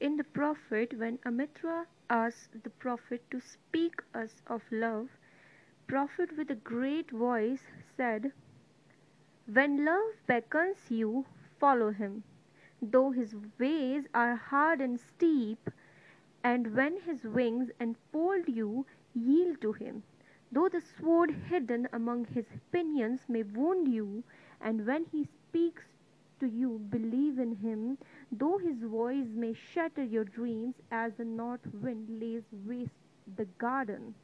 in the prophet when Almitra asked the prophet to speak us of love, prophet with a great voice said, When love beckons you, follow him, though his ways are hard and steep, and when his wings enfold you, yield to him. Though the sword hidden among his pinions may wound you, and when he speaks to you, believe in him, though his voice may shatter your dreams as the north wind lays waste the garden.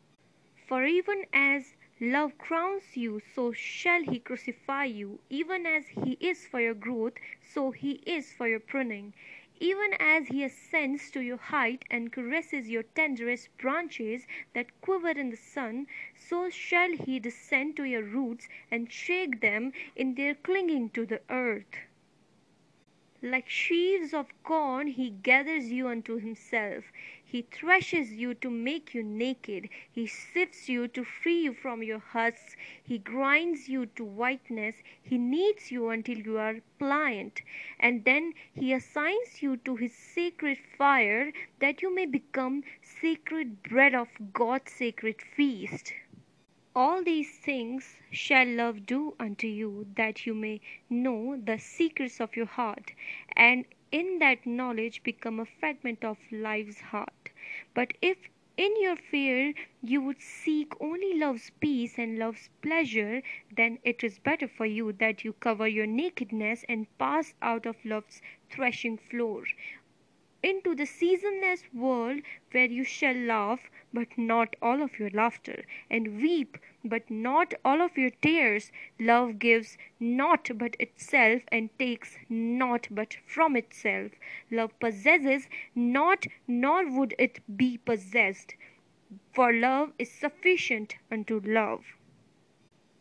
For even as love crowns you, so shall he crucify you. Even as he is for your growth, so he is for your pruning. Even as he ascends to your height and caresses your tenderest branches that quiver in the sun, so shall he descend to your roots and shake them in their clinging to the earth. Like sheaves of corn he gathers you unto himself. He threshes you to make you naked. He sifts you to free you from your husks. He grinds you to whiteness. He kneads you until you are pliant. And then he assigns you to his sacred fire that you may become sacred bread of God's sacred feast. All these things shall love do unto you, that you may know the secrets of your heart, and in that knowledge become a fragment of life's heart. But if in your fear you would seek only love's peace and love's pleasure, then it is better for you that you cover your nakedness and pass out of love's threshing floor into the seasonless world where you shall laugh, but not all of your laughter, and weep, but not all of your tears. Love gives not but itself, and takes not but from itself. Love possesses not, nor would it be possessed, for love is sufficient unto love.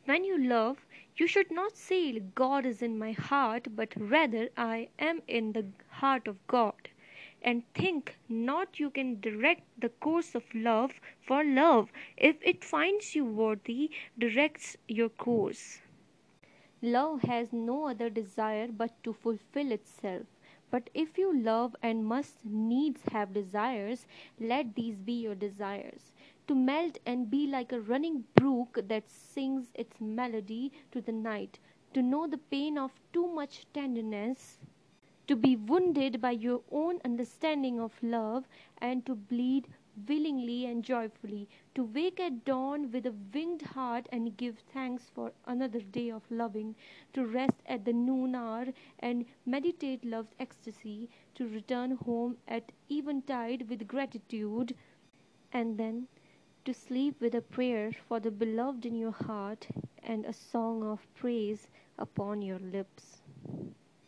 When you love, you should not say, God is in my heart, but rather, I am in the heart of God and think not you can direct the course of love, for love, if it finds you worthy, directs your course. Love has no other desire but to fulfill itself. But if you love and must needs have desires, let these be your desires. To melt and be like a running brook that sings its melody to the night. To know the pain of too much tenderness to be wounded by your own understanding of love and to bleed willingly and joyfully, to wake at dawn with a winged heart and give thanks for another day of loving, to rest at the noon hour and meditate love's ecstasy, to return home at eventide with gratitude, and then to sleep with a prayer for the beloved in your heart and a song of praise upon your lips.